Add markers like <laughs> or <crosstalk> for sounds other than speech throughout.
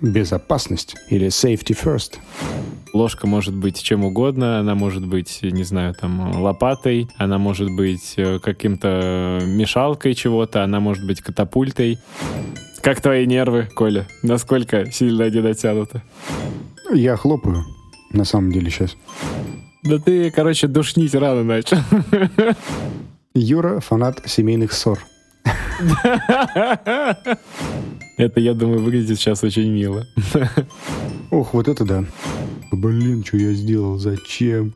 Безопасность или safety first. Ложка может быть чем угодно, она может быть, не знаю, там, лопатой, она может быть э, каким-то мешалкой чего-то, она может быть катапультой. Как твои нервы, Коля? Насколько сильно они натянуты? Я хлопаю, на самом деле, сейчас. Да ты, короче, душнить рано начал. <laughs> Юра — фанат семейных ссор. Это, я думаю, выглядит сейчас очень мило. Ох, вот это да. Блин, что я сделал? Зачем?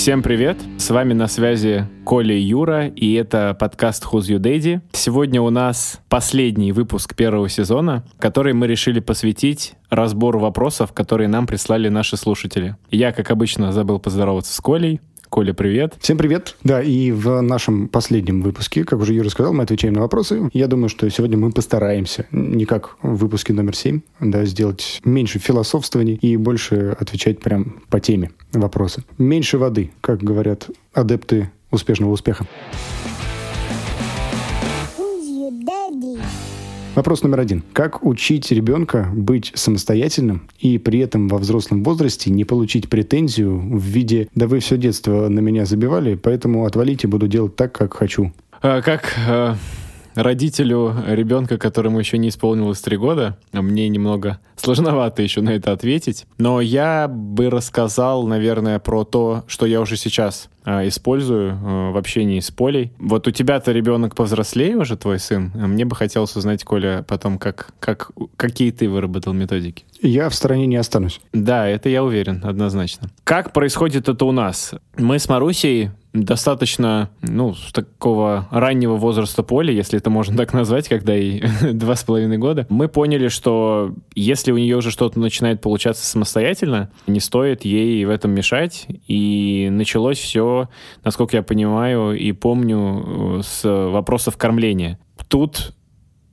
Всем привет! С вами на связи Коля и Юра, и это подкаст Who's Your Daddy. Сегодня у нас последний выпуск первого сезона, который мы решили посвятить разбору вопросов, которые нам прислали наши слушатели. Я, как обычно, забыл поздороваться с Колей. Коля, привет. Всем привет. Да, и в нашем последнем выпуске, как уже Юра сказал, мы отвечаем на вопросы. Я думаю, что сегодня мы постараемся, не как в выпуске номер 7, да, сделать меньше философствований и больше отвечать прям по теме вопросы. Меньше воды, как говорят адепты успешного успеха. Вопрос номер один. Как учить ребенка быть самостоятельным и при этом во взрослом возрасте не получить претензию в виде «да вы все детство на меня забивали, поэтому отвалите, буду делать так, как хочу». А, как а, родителю ребенка, которому еще не исполнилось три года, мне немного сложновато еще на это ответить. Но я бы рассказал, наверное, про то, что я уже сейчас э, использую э, в общении с Полей. Вот у тебя-то ребенок повзрослее уже, твой сын. А мне бы хотелось узнать, Коля, потом, как, как, какие ты выработал методики. Я в стороне не останусь. Да, это я уверен, однозначно. Как происходит это у нас? Мы с Марусей достаточно, ну, с такого раннего возраста поля, если это можно так назвать, когда ей <laughs> два с половиной года, мы поняли, что если у нее уже что-то начинает получаться самостоятельно, не стоит ей в этом мешать. И началось все, насколько я понимаю и помню, э, с вопросов кормления. Тут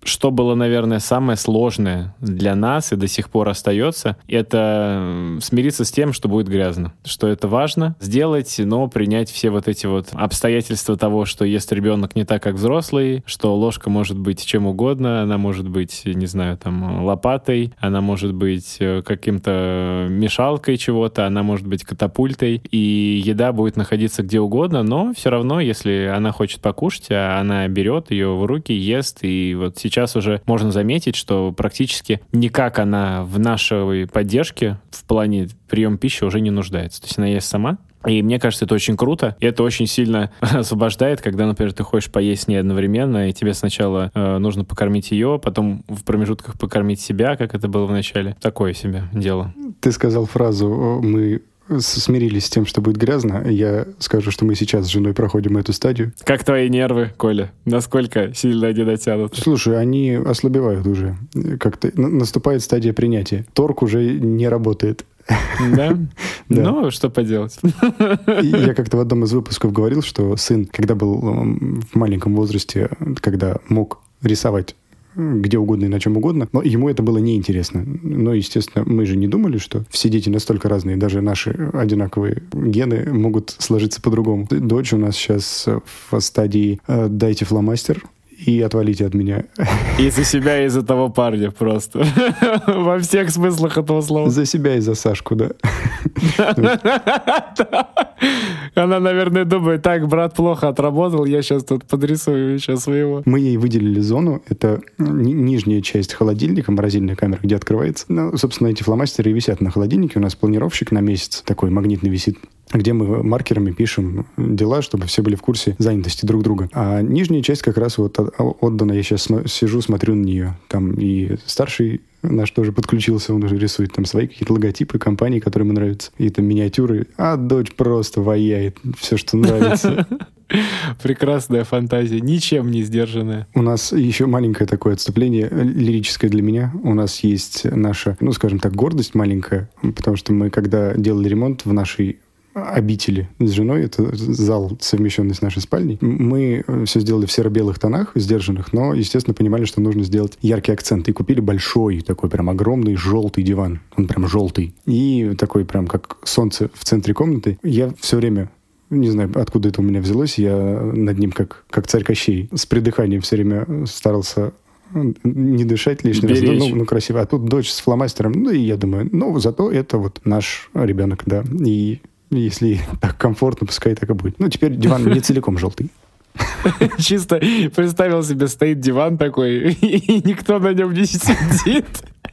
что было, наверное, самое сложное для нас и до сих пор остается, это смириться с тем, что будет грязно. Что это важно сделать, но принять все вот эти вот обстоятельства того, что ест ребенок не так, как взрослый, что ложка может быть чем угодно, она может быть, не знаю, там, лопатой, она может быть э, каким-то мешалкой чего-то, она может быть катапультой, и еда будет находиться где угодно, но все равно, если она хочет покушать, а она берет ее в руки, ест, и вот сейчас уже можно заметить, что практически никак она в нашей поддержке в плане приема пищи уже не нуждается. То есть она ест сама, и мне кажется, это очень круто. И это очень сильно <laughs> освобождает, когда, например, ты хочешь поесть с ней одновременно, и тебе сначала э, нужно покормить ее, потом в промежутках покормить себя, как это было в начале. Такое себе дело. Ты сказал фразу «мы смирились с тем, что будет грязно, я скажу, что мы сейчас с женой проходим эту стадию. Как твои нервы, Коля? Насколько сильно они дотянут? Слушай, они ослабевают уже. Как-то наступает стадия принятия. Торг уже не работает. Да? <laughs> да. Ну, что поделать. Я как-то в одном из выпусков говорил, что сын, когда был в маленьком возрасте, когда мог рисовать где угодно и на чем угодно, но ему это было неинтересно. Но, естественно, мы же не думали, что все дети настолько разные, даже наши одинаковые гены могут сложиться по-другому. Дочь у нас сейчас в стадии э, «дайте фломастер», и отвалите от меня. И за себя, и за того парня просто. <laughs> Во всех смыслах этого слова. За себя и за Сашку, да. <laughs> Она, наверное, думает, так, брат плохо отработал, я сейчас тут подрисую еще своего. Мы ей выделили зону, это нижняя часть холодильника, морозильная камера, где открывается. Ну, собственно, эти фломастеры и висят на холодильнике. У нас планировщик на месяц такой магнитный висит где мы маркерами пишем дела, чтобы все были в курсе занятости друг друга. А нижняя часть как раз вот отдана. Я сейчас сижу, смотрю на нее. Там и старший наш тоже подключился, он уже рисует там свои какие-то логотипы компаний, которые ему нравятся, и там миниатюры. А дочь просто ваяет все, что нравится. <laughs> Прекрасная фантазия, ничем не сдержанная. У нас еще маленькое такое отступление, лирическое для меня. У нас есть наша, ну, скажем так, гордость маленькая, потому что мы, когда делали ремонт в нашей обители с женой. Это зал, совмещенный с нашей спальней. Мы все сделали в серо-белых тонах, сдержанных, но, естественно, понимали, что нужно сделать яркий акцент. И купили большой, такой прям огромный желтый диван. Он прям желтый. И такой прям как солнце в центре комнаты. Я все время не знаю, откуда это у меня взялось, я над ним как, как царь Кощей. С придыханием все время старался не дышать лишний раз, ну, ну, красиво. А тут дочь с фломастером, ну, и я думаю, ну, зато это вот наш ребенок, да. И если <laughs> так комфортно, пускай так и будет. Ну, теперь диван не целиком желтый. <laughs> Чисто представил себе, стоит диван такой, <laughs> и никто на нем не сидит.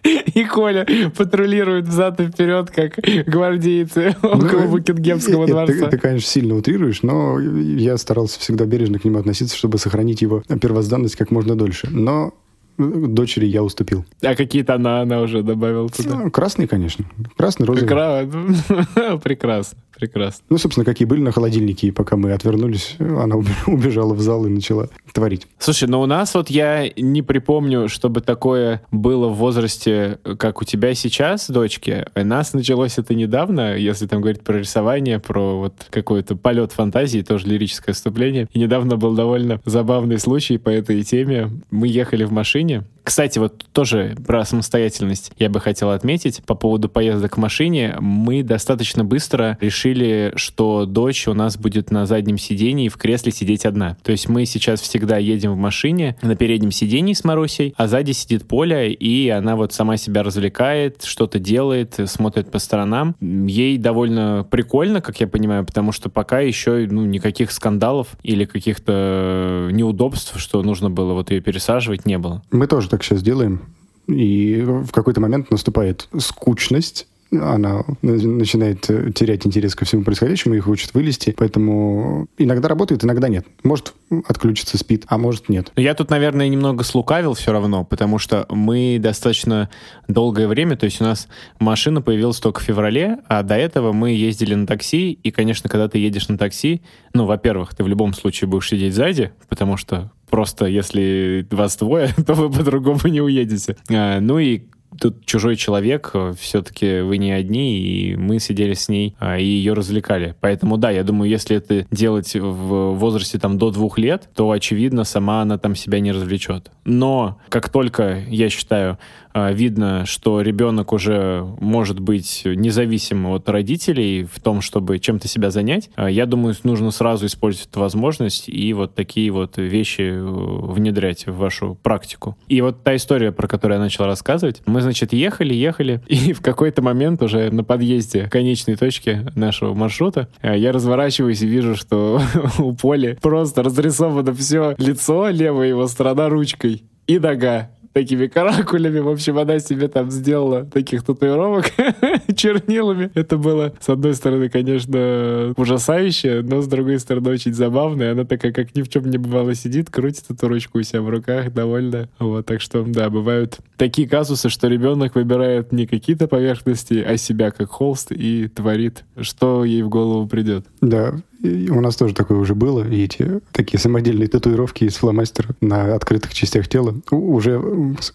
И Коля патрулирует взад и вперед, как гвардейцы ну, около Букингемского дворца. Ты, конечно, сильно утрируешь, но я старался всегда бережно к нему относиться, чтобы сохранить его первозданность как можно дольше. Но дочери я уступил. А какие-то она, она уже добавила туда? Ну, красный, конечно. Красный, розовый. Кра... <laughs> Прекрасно. Прекрасно. Ну, собственно, какие были на холодильнике, и пока мы отвернулись, она <laughs> убежала в зал и начала творить. Слушай, ну у нас вот я не припомню, чтобы такое было в возрасте, как у тебя сейчас, дочки. У нас началось это недавно, если там говорить про рисование, про вот какой-то полет фантазии, тоже лирическое вступление. И недавно был довольно забавный случай по этой теме. Мы ехали в машине, кстати, вот тоже про самостоятельность я бы хотел отметить. По поводу поездок в машине, мы достаточно быстро решили, что дочь у нас будет на заднем сидении в кресле сидеть одна. То есть мы сейчас всегда едем в машине на переднем сидении с Марусей, а сзади сидит Поля, и она вот сама себя развлекает, что-то делает, смотрит по сторонам. Ей довольно прикольно, как я понимаю, потому что пока еще ну, никаких скандалов или каких-то неудобств, что нужно было вот ее пересаживать, не было. Мы тоже так сейчас делаем. И в какой-то момент наступает скучность, она начинает терять интерес ко всему происходящему, их учат вылезти, поэтому иногда работает, иногда нет. Может отключиться, спит, а может нет. Я тут, наверное, немного слукавил все равно, потому что мы достаточно долгое время, то есть у нас машина появилась только в феврале, а до этого мы ездили на такси, и, конечно, когда ты едешь на такси, ну, во-первых, ты в любом случае будешь сидеть сзади, потому что просто если вас двое, <laughs> то вы по-другому не уедете. А, ну и тут чужой человек, э, все-таки вы не одни, и мы сидели с ней а, и ее развлекали. Поэтому да, я думаю, если это делать в возрасте там до двух лет, то очевидно сама она там себя не развлечет. Но как только, я считаю, видно, что ребенок уже может быть независим от родителей в том, чтобы чем-то себя занять, а, я думаю, нужно сразу использовать эту возможность и вот такие вот вещи э, внедрять в вашу практику. И вот та история, про которую я начал рассказывать, мы, значит, ехали, ехали, <laughs> и в какой-то момент уже на подъезде конечной точке нашего маршрута а, я разворачиваюсь и вижу, что <laughs> у Поли просто разрисовано все лицо, левая его сторона ручкой и нога такими каракулями. В общем, она себе там сделала таких татуировок <laughs> чернилами. Это было, с одной стороны, конечно, ужасающе, но с другой стороны, очень забавно. И она такая, как ни в чем не бывало, сидит, крутит эту ручку у себя в руках, довольно. Вот, так что, да, бывают такие казусы, что ребенок выбирает не какие-то поверхности, а себя как холст и творит, что ей в голову придет. Да, у нас тоже такое уже было, и эти такие самодельные татуировки из фломастера на открытых частях тела уже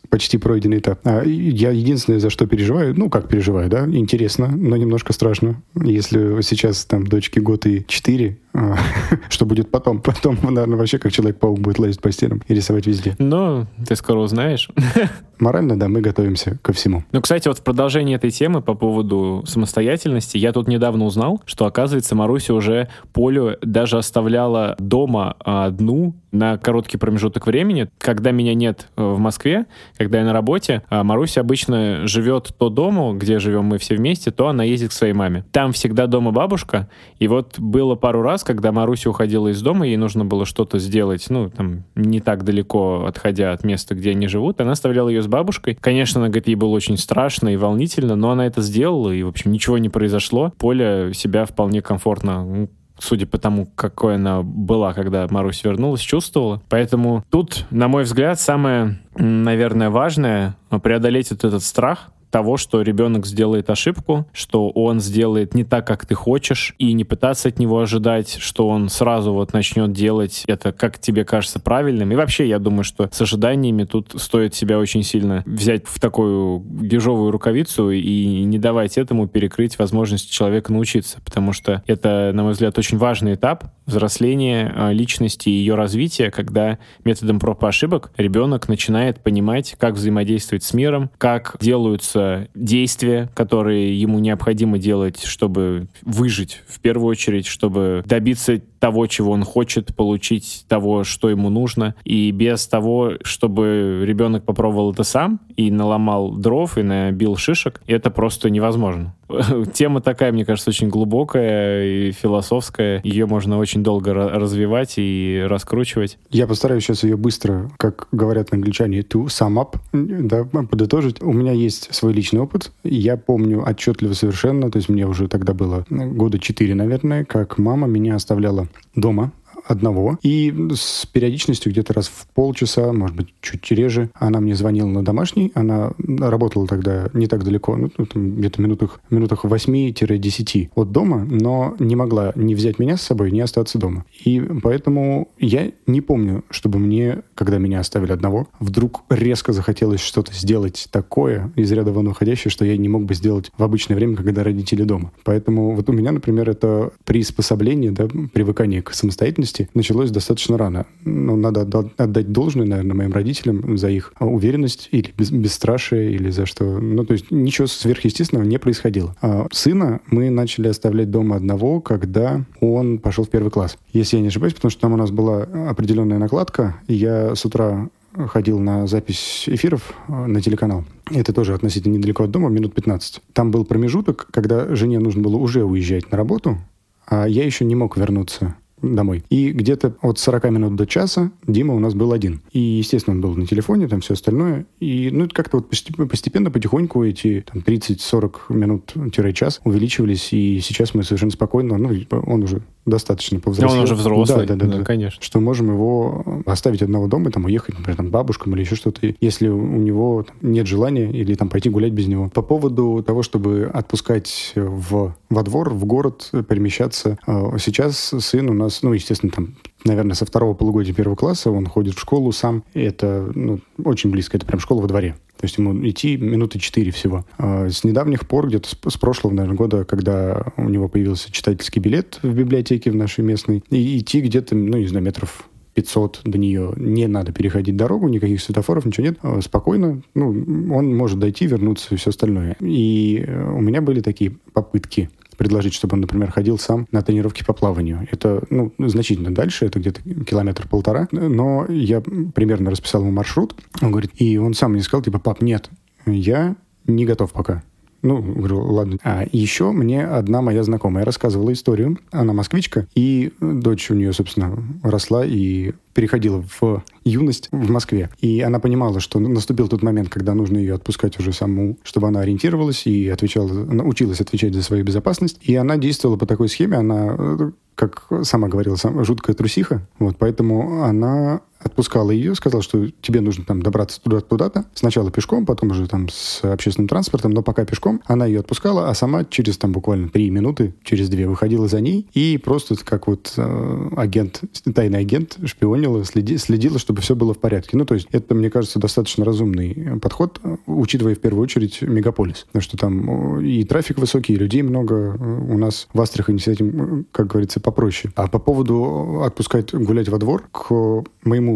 почти пройденный этап. А я единственное, за что переживаю, ну, как переживаю, да, интересно, но немножко страшно. Если сейчас там дочке год и четыре, <laughs> что будет потом? Потом, наверное, вообще как Человек-паук будет лазить по стенам и рисовать везде. Ну, ты скоро узнаешь. <laughs> Морально, да, мы готовимся ко всему. Ну, кстати, вот в продолжении этой темы по поводу самостоятельности, я тут недавно узнал, что, оказывается, Маруся уже Полю даже оставляла дома одну на короткий промежуток времени. Когда меня нет э, в Москве, когда я на работе, а Маруся обычно живет то дому, где живем мы все вместе, то она ездит к своей маме. Там всегда дома бабушка, и вот было пару раз, когда Маруся уходила из дома, ей нужно было что-то сделать, ну, там, не так далеко отходя от места, где они живут, она оставляла ее с бабушкой. Конечно, она говорит, ей было очень страшно и волнительно, но она это сделала, и, в общем, ничего не произошло. Поля себя вполне комфортно ну, судя по тому, какой она была, когда Марусь вернулась, чувствовала. Поэтому тут, на мой взгляд, самое, наверное, важное преодолеть вот этот страх того, что ребенок сделает ошибку, что он сделает не так, как ты хочешь, и не пытаться от него ожидать, что он сразу вот начнет делать это, как тебе кажется правильным. И вообще, я думаю, что с ожиданиями тут стоит себя очень сильно взять в такую ежовую рукавицу и не давать этому перекрыть возможность человека научиться, потому что это, на мой взгляд, очень важный этап взросления а, личности и ее развития, когда методом проб и ошибок ребенок начинает понимать, как взаимодействовать с миром, как делаются действия, которые ему необходимо делать, чтобы выжить в первую очередь, чтобы добиться того, чего он хочет, получить того, что ему нужно. И без того, чтобы ребенок попробовал это сам и наломал дров и набил шишек, это просто невозможно. <laughs> Тема такая, мне кажется, очень глубокая и философская. Ее можно очень долго развивать и раскручивать. Я постараюсь сейчас ее быстро, как говорят англичане, to sum up, да, подытожить. У меня есть свой личный опыт. Я помню отчетливо совершенно, то есть мне уже тогда было года четыре, наверное, как мама меня оставляла дома одного. И с периодичностью где-то раз в полчаса, может быть, чуть реже, она мне звонила на домашний. Она работала тогда не так далеко, ну, где-то минутах, минутах 8-10 от дома, но не могла ни взять меня с собой, ни остаться дома. И поэтому я не помню, чтобы мне, когда меня оставили одного, вдруг резко захотелось что-то сделать такое, из ряда вон выходящее, что я не мог бы сделать в обычное время, когда родители дома. Поэтому вот у меня, например, это приспособление, да, привыкание к самостоятельности, деятельности началось достаточно рано. Ну, надо отдать должное, наверное, моим родителям за их уверенность или бесстрашие, или за что. Ну, то есть ничего сверхъестественного не происходило. А сына мы начали оставлять дома одного, когда он пошел в первый класс. Если я не ошибаюсь, потому что там у нас была определенная накладка, и я с утра ходил на запись эфиров э, на телеканал. Это тоже относительно недалеко от дома, минут 15. Там был промежуток, когда жене нужно было уже уезжать на работу, а я еще не мог вернуться домой. И где-то от 40 минут до часа Дима у нас был один. И, естественно, он был на телефоне, там все остальное. И, ну, как-то вот постепенно, потихоньку эти там, 30-40 минут-час увеличивались. И сейчас мы совершенно спокойно, ну, он уже достаточно повзрослел. Он уже взрослый. Да, да, да, да, конечно. Что можем его оставить одного дома, там, уехать, например, там, бабушкам или еще что-то, если у него там, нет желания или там пойти гулять без него. По поводу того, чтобы отпускать в, во двор, в город, перемещаться, э, сейчас сын у нас, ну, естественно, там наверное, со второго полугодия первого класса он ходит в школу сам. Это ну, очень близко, это прям школа во дворе. То есть ему идти минуты четыре всего. А с недавних пор, где-то с, прошлого, наверное, года, когда у него появился читательский билет в библиотеке в нашей местной, и идти где-то, ну, не знаю, метров 500 до нее, не надо переходить дорогу, никаких светофоров, ничего нет, а спокойно, ну, он может дойти, вернуться и все остальное. И э, у меня были такие попытки предложить, чтобы он, например, ходил сам на тренировки по плаванию. Это, ну, значительно дальше, это где-то километр-полтора, но я примерно расписал ему маршрут, он говорит, и он сам мне сказал, типа, пап, нет, я не готов пока. Ну, говорю, ладно. А еще мне одна моя знакомая рассказывала историю. Она москвичка, и дочь у нее, собственно, росла и переходила в юность в Москве. И она понимала, что наступил тот момент, когда нужно ее отпускать уже саму, чтобы она ориентировалась и отвечала, научилась отвечать за свою безопасность. И она действовала по такой схеме. Она, э, как сама говорила, сам, жуткая трусиха. Вот, поэтому она отпускала ее, сказала, что тебе нужно там добраться туда-то, туда-то. Сначала пешком, потом уже там с общественным транспортом, но пока пешком. Она ее отпускала, а сама через там буквально три минуты, через две выходила за ней и просто как вот э, агент, тайный агент шпионила, следи, следила, чтобы все было в порядке. Ну, то есть это, мне кажется, достаточно разумный подход, учитывая в первую очередь мегаполис. Что там и трафик высокий, и людей много. У нас в Астрахани с этим, как говорится, попроще. А по поводу отпускать гулять во двор, к моему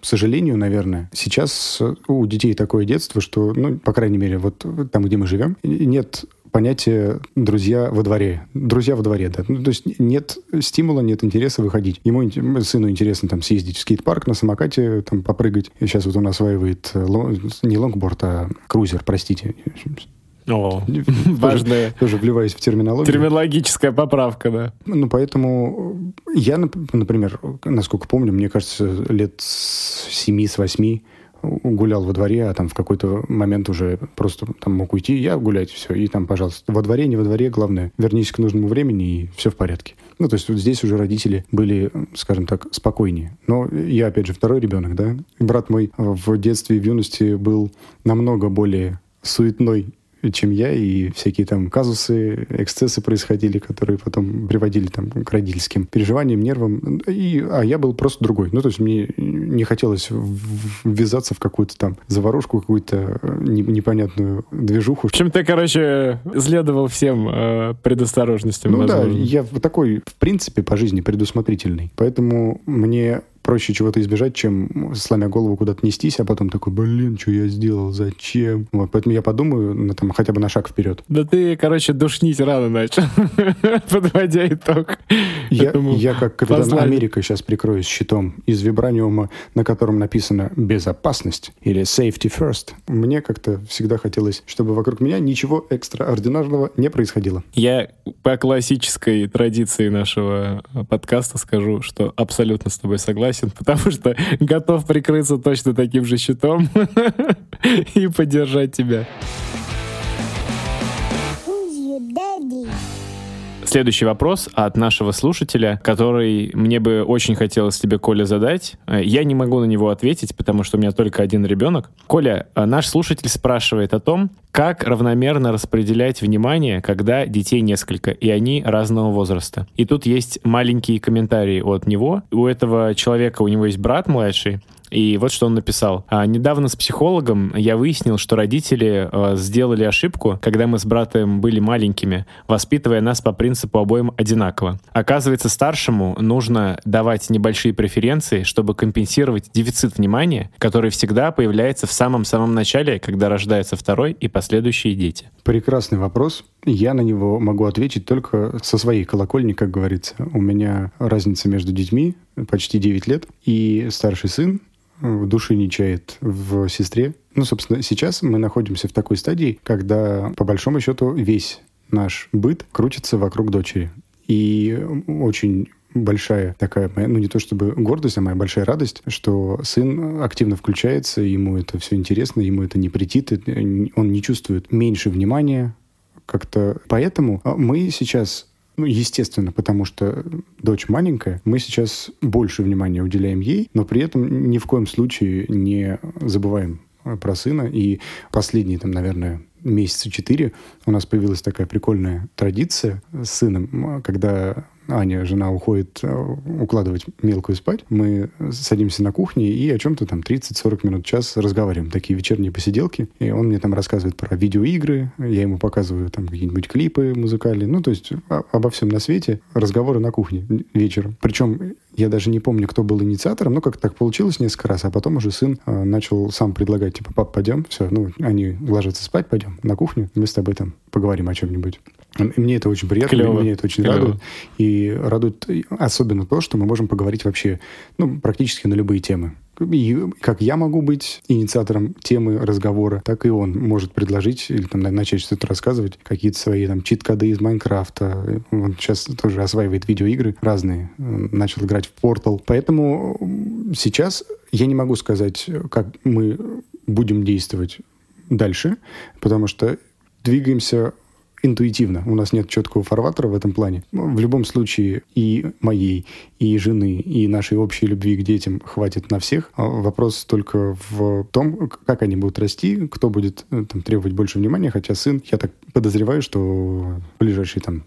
моему сожалению, наверное, сейчас у детей такое детство, что, ну, по крайней мере, вот там, где мы живем, нет понятия «друзья во дворе». Друзья во дворе, да. Ну, то есть нет стимула, нет интереса выходить. Ему, сыну интересно там съездить в скейт-парк на самокате, там попрыгать. И сейчас вот он осваивает не лонгборд, а крузер, простите. О, <laughs> важная. Тоже вливаюсь в терминологию. Терминологическая поправка, да. Ну, поэтому я, например, насколько помню, мне кажется, лет с 7 с 8 гулял во дворе, а там в какой-то момент уже просто там мог уйти, я гулять, все, и там, пожалуйста, во дворе, не во дворе, главное, вернись к нужному времени, и все в порядке. Ну, то есть вот здесь уже родители были, скажем так, спокойнее. Но я, опять же, второй ребенок, да. Брат мой в детстве и в юности был намного более суетной чем я, и всякие там казусы, эксцессы происходили, которые потом приводили там к родительским переживаниям, нервам. И, а я был просто другой. Ну, то есть мне не хотелось ввязаться в какую-то там заварушку, какую-то э, непонятную движуху. В общем, ты, короче, следовал всем э, предосторожностям. Ну возможно. да, я такой, в принципе, по жизни предусмотрительный. Поэтому мне проще чего-то избежать, чем сломя голову куда-то нестись, а потом такой, блин, что я сделал, зачем? Вот, поэтому я подумаю ну, там, хотя бы на шаг вперед. Да ты, короче, душнить рано начал, <laughs> подводя итог. Я, я как капитан Послали. Америка сейчас прикроюсь щитом из вибраниума, на котором написано «безопасность» или «safety first». Мне как-то всегда хотелось, чтобы вокруг меня ничего экстраординарного не происходило. Я по классической традиции нашего подкаста скажу, что абсолютно с тобой согласен согласен, <laughs> потому что готов прикрыться точно таким же щитом <laughs> и поддержать тебя. Следующий вопрос от нашего слушателя, который мне бы очень хотелось тебе, Коля, задать. Я не могу на него ответить, потому что у меня только один ребенок. Коля, наш слушатель спрашивает о том, как равномерно распределять внимание, когда детей несколько, и они разного возраста. И тут есть маленькие комментарии от него. У этого человека, у него есть брат младший, и вот что он написал. А, недавно с психологом я выяснил, что родители а, сделали ошибку, когда мы с братом были маленькими, воспитывая нас по принципу обоим одинаково. Оказывается, старшему нужно давать небольшие преференции, чтобы компенсировать дефицит внимания, который всегда появляется в самом-самом начале, когда рождается второй и последующие дети. Прекрасный вопрос. Я на него могу ответить только со своей колокольни, как говорится. У меня разница между детьми почти 9 лет, и старший сын души не чает в сестре. Ну, собственно, сейчас мы находимся в такой стадии, когда, по большому счету, весь наш быт крутится вокруг дочери. И очень большая такая, ну не то чтобы гордость, а моя большая радость, что сын активно включается, ему это все интересно, ему это не претит, он не чувствует меньше внимания как-то. Поэтому мы сейчас ну, естественно, потому что дочь маленькая, мы сейчас больше внимания уделяем ей, но при этом ни в коем случае не забываем про сына. И последние, там, наверное, месяца четыре у нас появилась такая прикольная традиция с сыном, когда Аня, жена, уходит э, укладывать мелкую спать, мы садимся на кухне и о чем-то там 30-40 минут, час разговариваем. Такие вечерние посиделки. И он мне там рассказывает про видеоигры, я ему показываю там какие-нибудь клипы музыкальные. Ну, то есть обо всем на свете. Разговоры на кухне вечером. Причем я даже не помню, кто был инициатором, но как так получилось несколько раз, а потом уже сын э, начал сам предлагать, типа, пап, пойдем, все, ну, они ложатся спать, пойдем на кухню, мы с тобой там поговорим о чем-нибудь. Мне это очень приятно, Клево. мне это очень Клево. радует. И радует особенно то, что мы можем поговорить вообще ну, практически на любые темы. И как я могу быть инициатором темы разговора, так и он может предложить или там начать что-то рассказывать, какие-то свои там чит-коды из Майнкрафта. Он сейчас тоже осваивает видеоигры разные, начал играть в Portal. Поэтому сейчас я не могу сказать, как мы будем действовать дальше, потому что двигаемся интуитивно. У нас нет четкого фарватера в этом плане. В любом случае и моей, и жены, и нашей общей любви к детям хватит на всех. А вопрос только в том, как они будут расти, кто будет э, там, требовать больше внимания, хотя сын, я так подозреваю, что в ближайшие там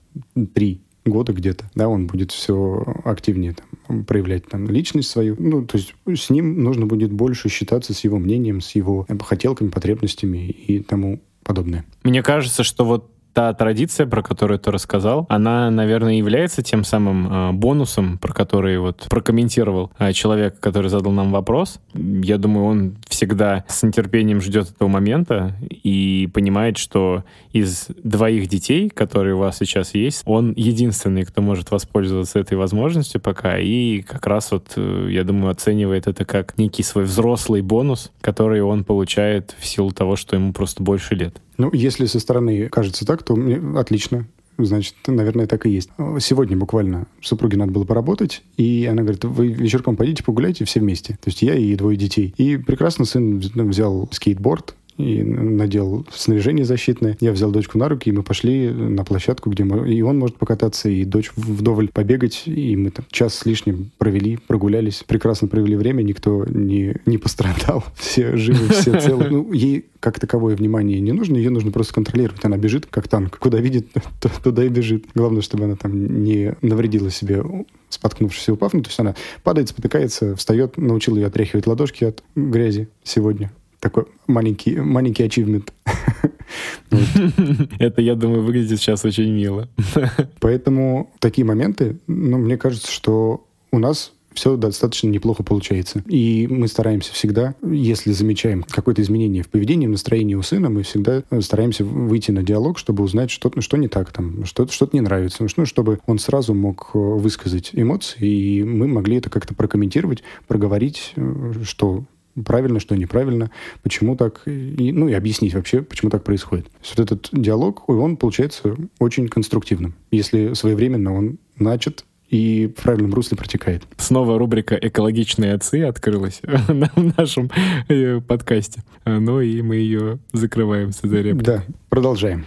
три года где-то, да, он будет все активнее там, проявлять там личность свою. Ну, то есть с ним нужно будет больше считаться с его мнением, с его хотелками, потребностями и тому подобное. Мне кажется, что вот та традиция, про которую ты рассказал, она, наверное, является тем самым э, бонусом, про который вот прокомментировал э, человек, который задал нам вопрос. Я думаю, он всегда с нетерпением ждет этого момента и понимает, что из двоих детей, которые у вас сейчас есть, он единственный, кто может воспользоваться этой возможностью пока, и как раз вот, э, я думаю, оценивает это как некий свой взрослый бонус, который он получает в силу того, что ему просто больше лет. Ну, если со стороны кажется так, то мне отлично. Значит, наверное, так и есть. Сегодня буквально супруге надо было поработать, и она говорит, вы вечерком пойдите погуляйте все вместе. То есть я и двое детей. И прекрасно сын взял скейтборд, и надел снаряжение защитное. Я взял дочку на руки, и мы пошли на площадку, где мы, и он может покататься, и дочь вдоволь побегать, и мы там час с лишним провели, прогулялись, прекрасно провели время, никто не, не пострадал, <laughs> все живы, все <laughs> целы. Ну, ей как таковое внимание не нужно, ее нужно просто контролировать. Она бежит, как танк. Куда видит, <laughs> туда и бежит. Главное, чтобы она там не навредила себе споткнувшись и упав. Ну, то есть она падает, спотыкается, встает, научил ее отряхивать ладошки от грязи сегодня. Такой маленький, маленький ачивмент. <laughs> Это, я думаю, выглядит сейчас очень мило. <laughs> Поэтому такие моменты, ну, мне кажется, что у нас все достаточно неплохо получается. И мы стараемся всегда, если замечаем какое-то изменение в поведении, в настроении у сына, мы всегда стараемся выйти на диалог, чтобы узнать, что, что не так, там, что, что-то не нравится, ну, чтобы он сразу мог э, высказать эмоции, и мы могли это как-то прокомментировать, проговорить, э, что правильно, что неправильно, почему так, и, ну и объяснить вообще, почему так происходит. Вот этот диалог, он получается очень конструктивным, если своевременно он начат и в правильном русле протекает. Снова рубрика «Экологичные отцы» открылась <laughs> в нашем э, подкасте. Ну и мы ее закрываем с этой репликой. Да, продолжаем.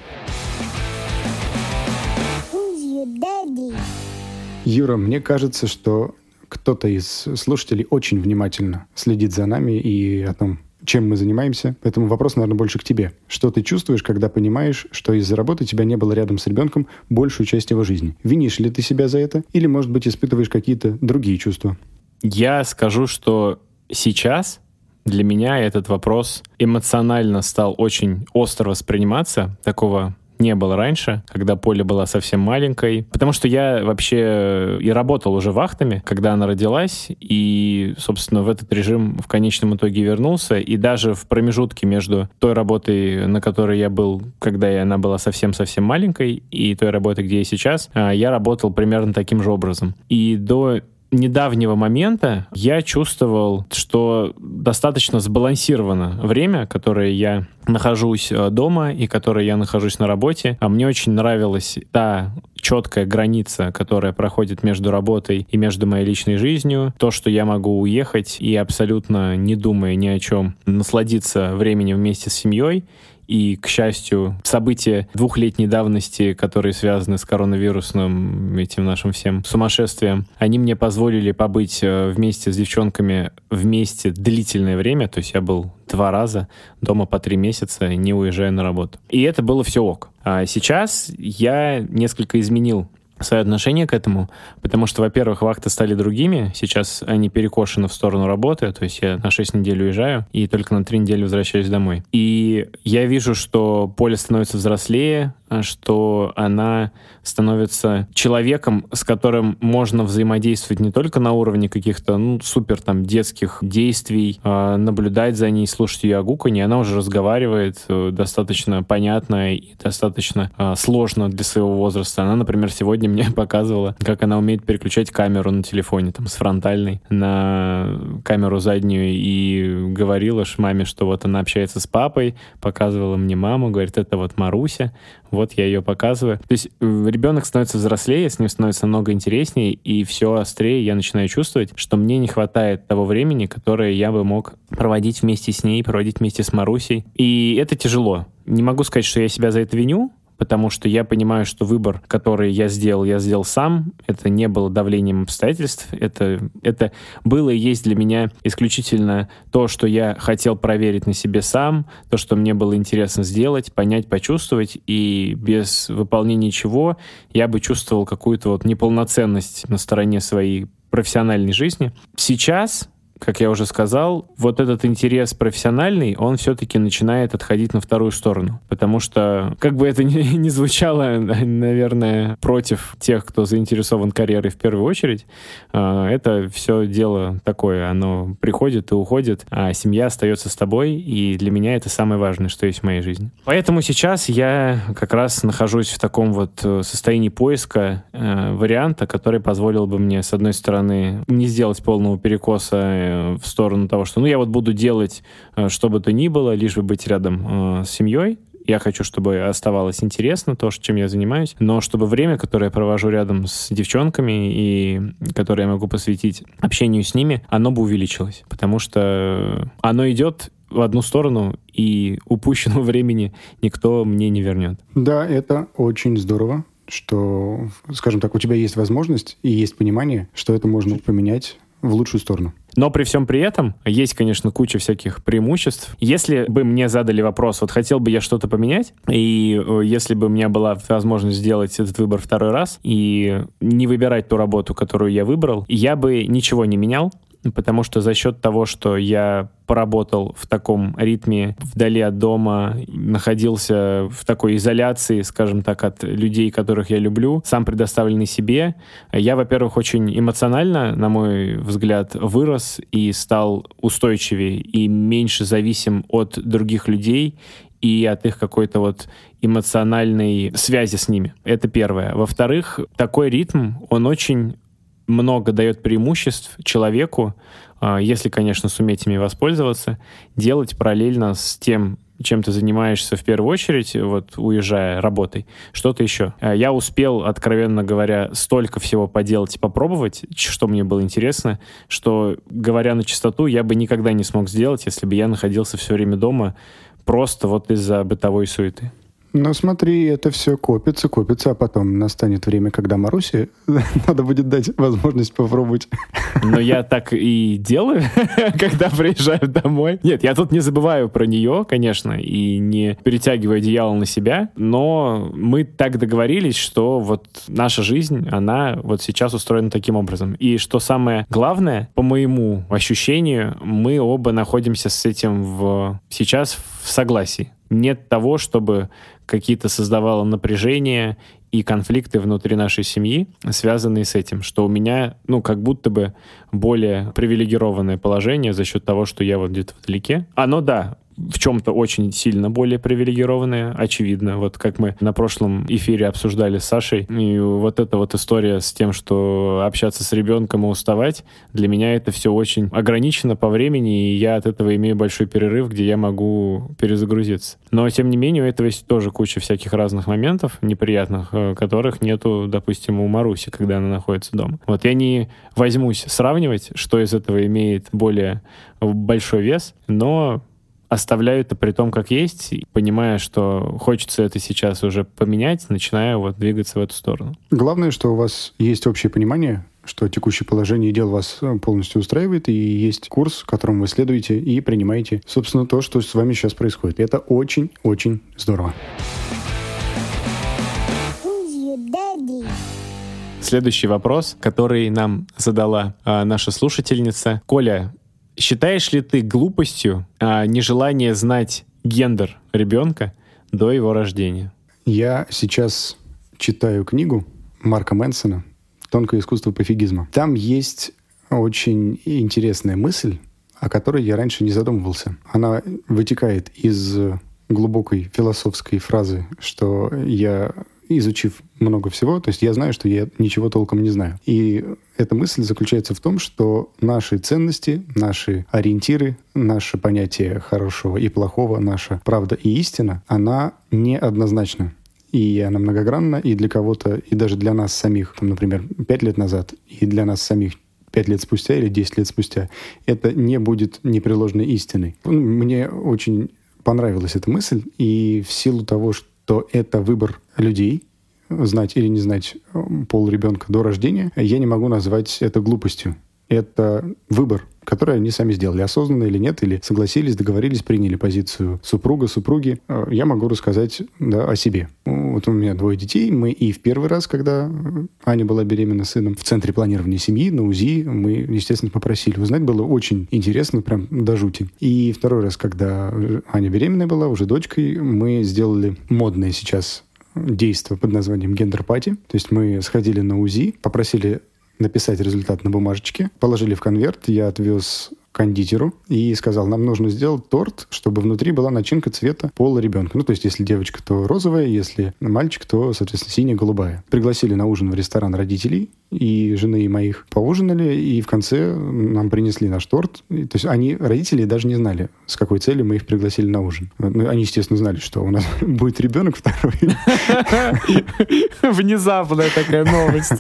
Юра, мне кажется, что кто-то из слушателей очень внимательно следит за нами и о том, чем мы занимаемся. Поэтому вопрос, наверное, больше к тебе. Что ты чувствуешь, когда понимаешь, что из-за работы тебя не было рядом с ребенком большую часть его жизни? Винишь ли ты себя за это? Или, может быть, испытываешь какие-то другие чувства? Я скажу, что сейчас для меня этот вопрос эмоционально стал очень остро восприниматься, такого не было раньше, когда Поля была совсем маленькой. Потому что я вообще и работал уже вахтами, когда она родилась, и, собственно, в этот режим в конечном итоге вернулся. И даже в промежутке между той работой, на которой я был, когда она была совсем-совсем маленькой, и той работой, где я сейчас, а, я работал примерно таким же образом. И до недавнего момента я чувствовал, что достаточно сбалансировано время, которое я нахожусь э, дома и которое я нахожусь на работе. А мне очень нравилась та четкая граница, которая проходит между работой и между моей личной жизнью. То, что я могу уехать и абсолютно не думая ни о чем насладиться временем вместе с семьей и, к счастью, события двухлетней давности, которые связаны с коронавирусным этим нашим всем сумасшествием, они мне позволили побыть э, вместе с девчонками вместе длительное время. То есть я был два раза дома по три месяца, не уезжая на работу. И это было все ок. А сейчас я несколько изменил свое отношение к этому, потому что, во-первых, вахты стали другими, сейчас они перекошены в сторону работы, то есть я на 6 недель уезжаю и только на 3 недели возвращаюсь домой. И я вижу, что поле становится взрослее, что она становится человеком, с которым можно взаимодействовать не только на уровне каких-то ну, супер там детских действий, а наблюдать за ней, слушать ее огуканье, она уже разговаривает э, достаточно понятно и достаточно а, сложно для своего возраста. Она, например, сегодня мне <laughs> показывала, как она умеет переключать камеру на телефоне, там, с фронтальной на камеру заднюю и говорила маме, что вот она общается с папой, показывала мне маму, говорит, это вот Маруся, вот я ее показываю. То есть э, ребенок становится взрослее, с ним становится много интереснее, и все острее я начинаю чувствовать, что мне не хватает того времени, которое я бы мог проводить вместе с ней, проводить вместе с Марусей. И это тяжело. Не могу сказать, что я себя за это виню, потому что я понимаю, что выбор, который я сделал, я сделал сам. Это не было давлением обстоятельств. Это, это было и есть для меня исключительно то, что я хотел проверить на себе сам, то, что мне было интересно сделать, понять, почувствовать. И без выполнения чего я бы чувствовал какую-то вот неполноценность на стороне своей профессиональной жизни. Сейчас как я уже сказал, вот этот интерес профессиональный, он все-таки начинает отходить на вторую сторону. Потому что, как бы это <laughs> ни, ни звучало, наверное, против тех, кто заинтересован карьерой в первую очередь, а, это все дело такое, оно приходит и уходит, а семья остается с тобой, и для меня это самое важное, что есть в моей жизни. Поэтому сейчас я как раз нахожусь в таком вот э, состоянии поиска э, варианта, который позволил бы мне, с одной стороны, не сделать полного перекоса в сторону того, что ну я вот буду делать э, что бы то ни было, лишь бы быть рядом э, с семьей, я хочу, чтобы оставалось интересно то, чем я занимаюсь, но чтобы время, которое я провожу рядом с девчонками и которое я могу посвятить общению с ними, оно бы увеличилось, потому что оно идет в одну сторону, и упущенного <laughs> времени никто мне не вернет. Да, это очень здорово что, скажем так, у тебя есть возможность и есть понимание, что это можно поменять в лучшую сторону. Но при всем при этом есть, конечно, куча всяких преимуществ. Если бы мне задали вопрос, вот хотел бы я что-то поменять, и э, если бы у меня была возможность сделать этот выбор второй раз и не выбирать ту работу, которую я выбрал, я бы ничего не менял, потому что за счет того, что я поработал в таком ритме вдали от дома, находился в такой изоляции, скажем так, от людей, которых я люблю, сам предоставленный себе, я, во-первых, очень эмоционально, на мой взгляд, вырос и стал устойчивее и меньше зависим от других людей и от их какой-то вот эмоциональной связи с ними. Это первое. Во-вторых, такой ритм, он очень много дает преимуществ человеку, а, если, конечно, суметь ими воспользоваться, делать параллельно с тем, чем ты занимаешься в первую очередь, вот уезжая работой, что-то еще. А я успел, откровенно говоря, столько всего поделать и попробовать, что мне было интересно, что, говоря на чистоту, я бы никогда не смог сделать, если бы я находился все время дома просто вот из-за бытовой суеты. Ну, смотри, это все копится, копится, а потом настанет время, когда Марусе <laughs> надо будет дать возможность попробовать. Но я так и делаю, <laughs> когда приезжаю домой. Нет, я тут не забываю про нее, конечно, и не перетягиваю одеяло на себя, но мы так договорились, что вот наша жизнь, она вот сейчас устроена таким образом. И что самое главное, по моему ощущению, мы оба находимся с этим в, сейчас в согласии нет того, чтобы какие-то создавало напряжение и конфликты внутри нашей семьи, связанные с этим, что у меня, ну, как будто бы более привилегированное положение за счет того, что я вот где-то вдалеке. Оно, да, в чем-то очень сильно более привилегированные, очевидно. Вот как мы на прошлом эфире обсуждали с Сашей, и вот эта вот история с тем, что общаться с ребенком и уставать, для меня это все очень ограничено по времени, и я от этого имею большой перерыв, где я могу перезагрузиться. Но, тем не менее, у этого есть тоже куча всяких разных моментов неприятных, э, которых нету, допустим, у Маруси, когда она находится дома. Вот я не возьмусь сравнивать, что из этого имеет более большой вес, но оставляю это при том, как есть, понимая, что хочется это сейчас уже поменять, начинаю вот двигаться в эту сторону. Главное, что у вас есть общее понимание, что текущее положение дел вас э, полностью устраивает, и есть курс, которому вы следуете и принимаете, собственно, то, что с вами сейчас происходит. Это очень-очень здорово. Следующий вопрос, который нам задала а, наша слушательница. Коля, Считаешь ли ты глупостью а, нежелание знать гендер ребенка до его рождения? Я сейчас читаю книгу Марка Мэнсона «Тонкое искусство пофигизма». Там есть очень интересная мысль, о которой я раньше не задумывался. Она вытекает из глубокой философской фразы, что я изучив много всего, то есть я знаю, что я ничего толком не знаю. И эта мысль заключается в том, что наши ценности, наши ориентиры, наше понятие хорошего и плохого, наша правда и истина, она неоднозначна. И она многогранна, и для кого-то, и даже для нас самих, там, например, пять лет назад, и для нас самих пять лет спустя или десять лет спустя, это не будет непреложной истиной. Мне очень понравилась эта мысль, и в силу того, что то это выбор людей, знать или не знать э, пол ребенка до рождения, я не могу назвать это глупостью. Это выбор, который они сами сделали, осознанно или нет, или согласились, договорились, приняли позицию супруга, супруги. Э, я могу рассказать да, о себе. Вот у меня двое детей. Мы и в первый раз, когда Аня была беременна сыном, в центре планирования семьи, на УЗИ, мы, естественно, попросили узнать. Было очень интересно, прям до жути. И второй раз, когда Аня беременная была, уже дочкой, мы сделали модное сейчас действие под названием гендер-пати. То есть мы сходили на УЗИ, попросили написать результат на бумажечке, положили в конверт, я отвез кондитеру и сказал, нам нужно сделать торт, чтобы внутри была начинка цвета пола ребенка. Ну, то есть, если девочка, то розовая, если мальчик, то, соответственно, синяя, голубая. Пригласили на ужин в ресторан родителей и жены моих поужинали, и в конце нам принесли наш торт. То есть они, родители, даже не знали, с какой целью мы их пригласили на ужин. Ну, они, естественно, знали, что у нас <laughs> будет ребенок второй. Внезапная такая новость.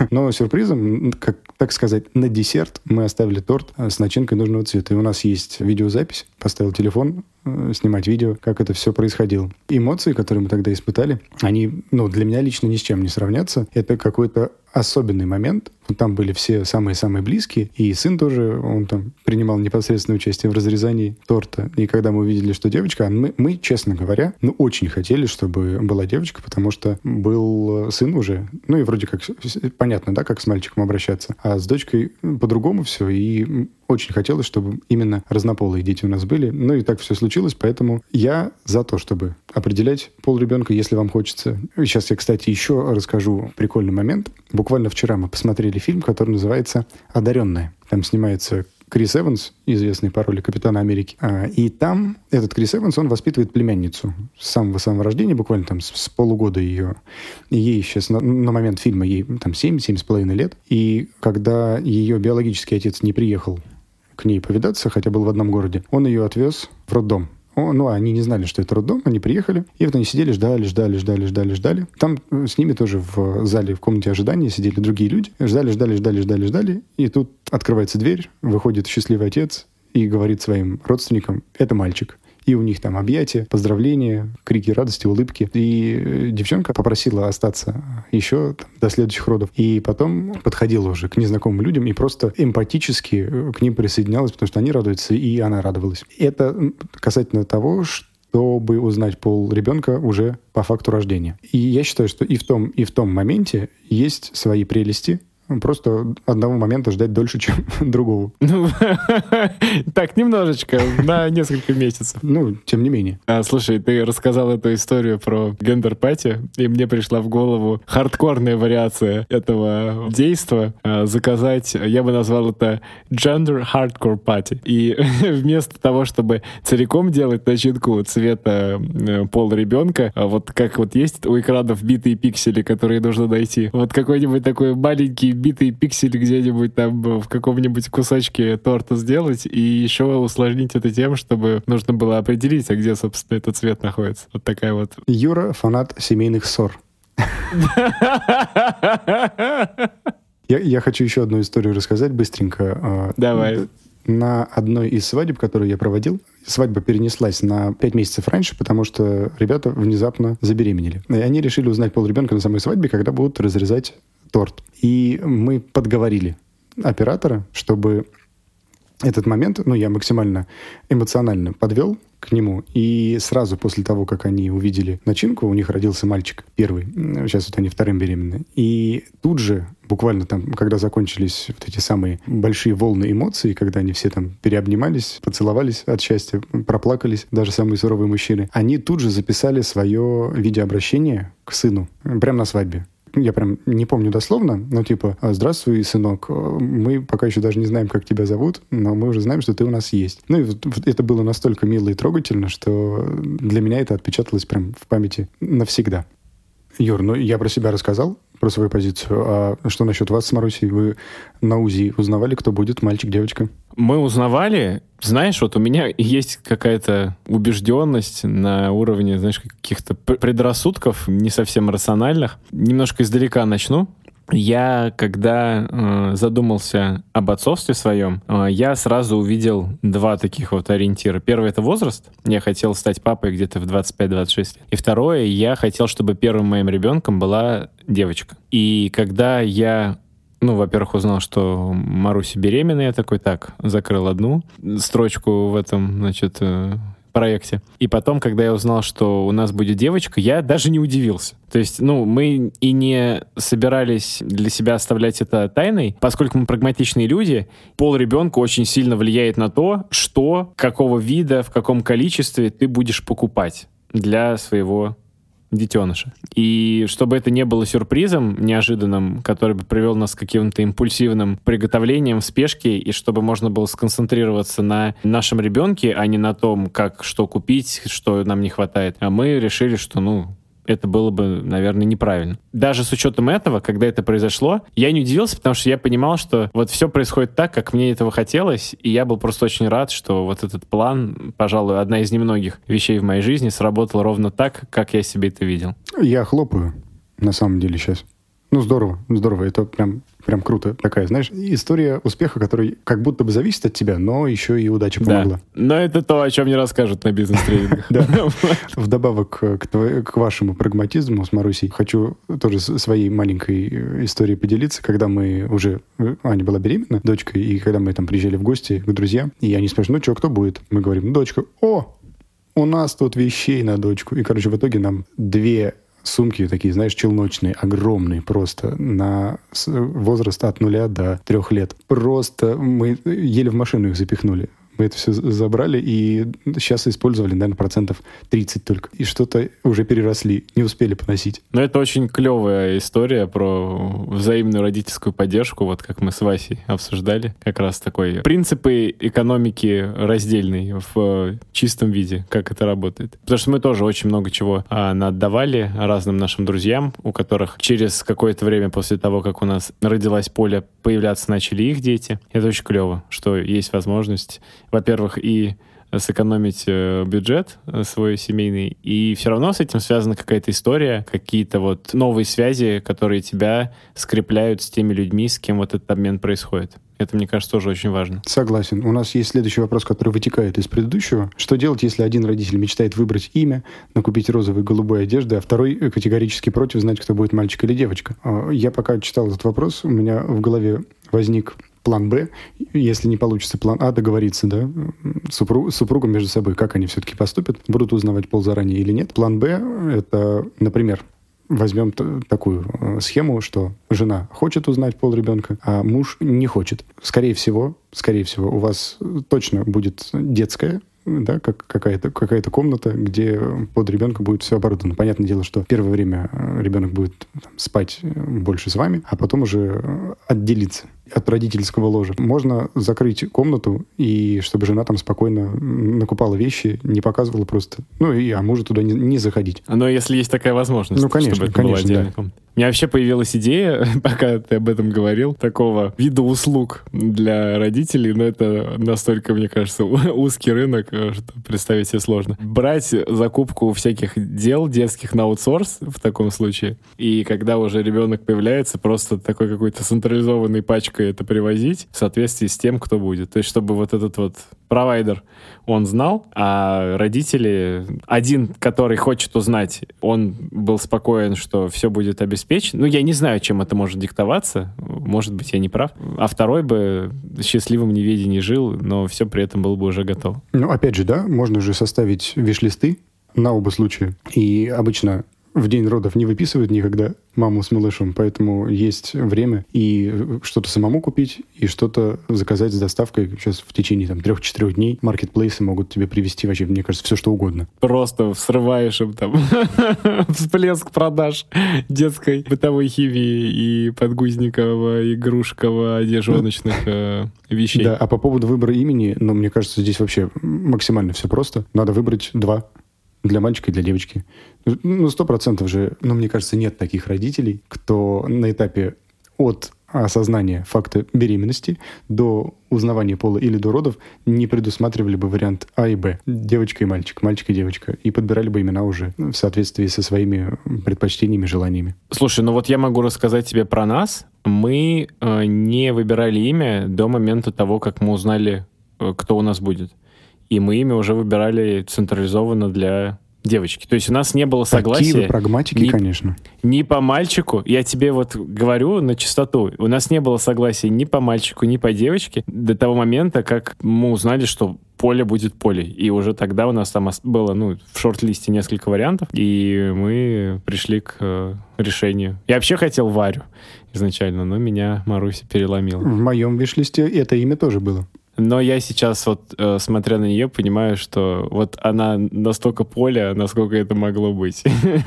<laughs> Но сюрпризом, как так сказать, на десерт мы оставили доставили торт с начинкой нужного цвета. И у нас есть видеозапись, поставил телефон, Э, снимать видео, как это все происходило. Эмоции, которые мы тогда испытали, они, ну, для меня лично ни с чем не сравнятся. Это какой-то особенный момент. Там были все самые-самые близкие, и сын тоже, он там принимал непосредственное участие в разрезании торта. И когда мы увидели, что девочка, мы, мы честно говоря, ну, очень хотели, чтобы была девочка, потому что был сын уже, ну, и вроде как понятно, да, как с мальчиком обращаться, а с дочкой по-другому все, и очень хотелось, чтобы именно разнополые дети у нас были. Ну и так все случилось, поэтому я за то, чтобы определять пол ребенка, если вам хочется. Сейчас я, кстати, еще расскажу прикольный момент. Буквально вчера мы посмотрели фильм, который называется «Одаренная». Там снимается Крис Эванс, известный по роли Капитана Америки. А, и там этот Крис Эванс, он воспитывает племянницу с самого-самого рождения, буквально там с, полугода ее. Ей сейчас, на, на момент фильма, ей там 7-7,5 лет. И когда ее биологический отец не приехал к ней повидаться, хотя был в одном городе, он ее отвез в роддом. Ну, они не знали, что это роддом, они приехали, и вот они сидели, ждали, ждали, ждали, ждали, ждали. Там э, с ними тоже в зале, в комнате ожидания сидели другие люди. Ждали, ждали, ждали, ждали, ждали. И тут открывается дверь, выходит счастливый отец и говорит своим родственникам, это мальчик и у них там объятия, поздравления, крики радости, улыбки. И э, девчонка попросила остаться еще там, до следующих родов. И потом подходила уже к незнакомым людям и просто эмпатически э, к ним присоединялась, потому что они радуются, и она радовалась. Это касательно того, что чтобы узнать пол ребенка уже по факту рождения. И я считаю, что и в том, и в том моменте есть свои прелести, Просто одного момента ждать дольше, <laughs> чем другого. Ну, <laughs> так, немножечко, на несколько месяцев. Ну, тем не менее. А, слушай, ты рассказал эту историю про гендер-пати, и мне пришла в голову хардкорная вариация этого действа. А, заказать, я бы назвал это gender hardcore party. И <laughs> вместо того, чтобы целиком делать начинку цвета э, пола ребенка, а вот как вот есть у экранов битые пиксели, которые нужно найти, вот какой-нибудь такой маленький битые пиксели где-нибудь там в каком-нибудь кусочке торта сделать и еще усложнить это тем, чтобы нужно было определить, а где, собственно, этот цвет находится. Вот такая вот. Юра — фанат семейных ссор. Я, я хочу еще одну историю рассказать быстренько. А, Давай. На одной из свадеб, которую я проводил, свадьба перенеслась на 5 месяцев раньше, потому что ребята внезапно забеременели. И они решили узнать пол ребенка на самой свадьбе, когда будут разрезать торт. И мы подговорили оператора, чтобы этот момент, ну, я максимально эмоционально подвел к нему. И сразу после того, как они увидели начинку, у них родился мальчик первый. Сейчас вот они вторым беременны. И тут же, буквально там, когда закончились вот эти самые большие волны эмоций, когда они все там переобнимались, поцеловались от счастья, проплакались, даже самые суровые мужчины, они тут же записали свое видеообращение к сыну прямо на свадьбе я прям не помню дословно, но типа, «А, здравствуй, сынок, мы пока еще даже не знаем, как тебя зовут, но мы уже знаем, что ты у нас есть. Ну и это было настолько мило и трогательно, что для меня это отпечаталось прям в памяти навсегда. Юр, ну я про себя рассказал, про свою позицию. А что насчет вас с Марусей? Вы на УЗИ узнавали, кто будет, мальчик, девочка? Мы узнавали. Знаешь, вот у меня есть какая-то убежденность на уровне, знаешь, каких-то предрассудков, не совсем рациональных. Немножко издалека начну. Я, когда э, задумался об отцовстве своем, э, я сразу увидел два таких вот ориентира. Первый — это возраст. Я хотел стать папой где-то в 25-26 И второе, я хотел, чтобы первым моим ребенком была девочка. И когда я ну, во-первых, узнал, что Маруся беременна, я такой, так, закрыл одну строчку в этом, значит, э, проекте. И потом, когда я узнал, что у нас будет девочка, я даже не удивился. То есть, ну, мы и не собирались для себя оставлять это тайной, поскольку мы прагматичные люди, пол ребенка очень сильно влияет на то, что, какого вида, в каком количестве ты будешь покупать для своего детеныша. И чтобы это не было сюрпризом неожиданным, который бы привел нас к каким-то импульсивным приготовлениям в спешке, и чтобы можно было сконцентрироваться на нашем ребенке, а не на том, как что купить, что нам не хватает. А мы решили, что, ну, это было бы, наверное, неправильно. Даже с учетом этого, когда это произошло, я не удивился, потому что я понимал, что вот все происходит так, как мне этого хотелось, и я был просто очень рад, что вот этот план, пожалуй, одна из немногих вещей в моей жизни, сработала ровно так, как я себе это видел. Я хлопаю, на самом деле, сейчас. Ну, здорово, здорово. Это прям Прям круто. Такая, знаешь, история успеха, который как будто бы зависит от тебя, но еще и удача помогла. Да. Но это то, о чем не расскажут на бизнес-тренингах. <laughs> Да. <laughs> Вдобавок к вашему прагматизму с Марусей хочу тоже своей маленькой историей поделиться, когда мы уже... Аня была беременна, дочкой, и когда мы там приезжали в гости к друзьям, и они спрашивают, ну что, кто будет? Мы говорим, дочка. О, у нас тут вещей на дочку. И, короче, в итоге нам две сумки такие, знаешь, челночные, огромные просто, на возраст от нуля до трех лет. Просто мы еле в машину их запихнули. Мы это все забрали и сейчас использовали, наверное, процентов 30 только. И что-то уже переросли, не успели поносить. Но это очень клевая история про взаимную родительскую поддержку, вот как мы с Васей обсуждали. Как раз такой принципы экономики раздельной в чистом виде, как это работает. Потому что мы тоже очень много чего а, отдавали разным нашим друзьям, у которых через какое-то время после того, как у нас родилась Поля, появляться начали их дети. Это очень клево, что есть возможность во-первых, и сэкономить э, бюджет э, свой семейный, и все равно с этим связана какая-то история, какие-то вот новые связи, которые тебя скрепляют с теми людьми, с кем вот этот обмен происходит. Это, мне кажется, тоже очень важно. Согласен. У нас есть следующий вопрос, который вытекает из предыдущего. Что делать, если один родитель мечтает выбрать имя, накупить розовой и голубой одежды, а второй категорически против знать, кто будет мальчик или девочка? А, я пока читал этот вопрос, у меня в голове возник план Б, если не получится план А, договориться, да, супруг, супругом между собой, как они все-таки поступят, будут узнавать пол заранее или нет. План Б — это, например, возьмем такую э, схему, что жена хочет узнать пол ребенка, а муж не хочет. Скорее всего, скорее всего, у вас точно будет детская да, как какая-то какая комната, где под ребенка будет все оборудовано. Понятное дело, что первое время э, ребенок будет там, спать э, больше с вами, а потом уже э, отделиться от родительского ложа. Можно закрыть комнату, и чтобы жена там спокойно накупала вещи, не показывала просто. Ну, и а мужа туда не, не заходить. Но если есть такая возможность, ну, конечно, чтобы это конечно, была да. У меня вообще появилась идея, <laughs> пока ты об этом говорил, такого вида услуг для родителей, но это настолько, мне кажется, узкий рынок, что представить себе сложно. Брать закупку всяких дел детских на аутсорс в таком случае, и когда уже ребенок появляется, просто такой какой-то централизованной пачкой это привозить в соответствии с тем, кто будет. То есть, чтобы вот этот вот провайдер, он знал, а родители, один, который хочет узнать, он был спокоен, что все будет обеспечено, обеспечен. Ну, я не знаю, чем это может диктоваться. Может быть, я не прав. А второй бы счастливым неведении жил, но все при этом было бы уже готово. Ну, опять же, да, можно же составить виш-листы на оба случая. И обычно в день родов не выписывают никогда маму с малышом, поэтому есть время и что-то самому купить, и что-то заказать с доставкой. Сейчас в течение там трех-четырех дней маркетплейсы могут тебе привезти вообще, мне кажется, все что угодно. Просто срываешь им там <laughs> всплеск продаж детской бытовой химии и подгузникового, игрушкового, одежоночных э, вещей. Да, а по поводу выбора имени, ну, мне кажется, здесь вообще максимально все просто. Надо выбрать два для мальчика и для девочки. Ну, сто процентов же, ну, мне кажется, нет таких родителей, кто на этапе от осознания факта беременности до узнавания пола или до родов не предусматривали бы вариант А и Б. Девочка и мальчик, мальчик и девочка. И подбирали бы имена уже в соответствии со своими предпочтениями, желаниями. Слушай, ну вот я могу рассказать тебе про нас. Мы э, не выбирали имя до момента того, как мы узнали, э, кто у нас будет и мы имя уже выбирали централизованно для девочки. То есть у нас не было согласия... Такие прагматики, ни, конечно. Ни по мальчику, я тебе вот говорю на чистоту, у нас не было согласия ни по мальчику, ни по девочке до того момента, как мы узнали, что поле будет поле. И уже тогда у нас там было, ну, в шорт-листе несколько вариантов, и мы пришли к э, решению. Я вообще хотел Варю изначально, но меня Маруся переломила. В моем виш-листе это имя тоже было. Но я сейчас вот, э, смотря на нее, понимаю, что вот она настолько поле, насколько это могло быть.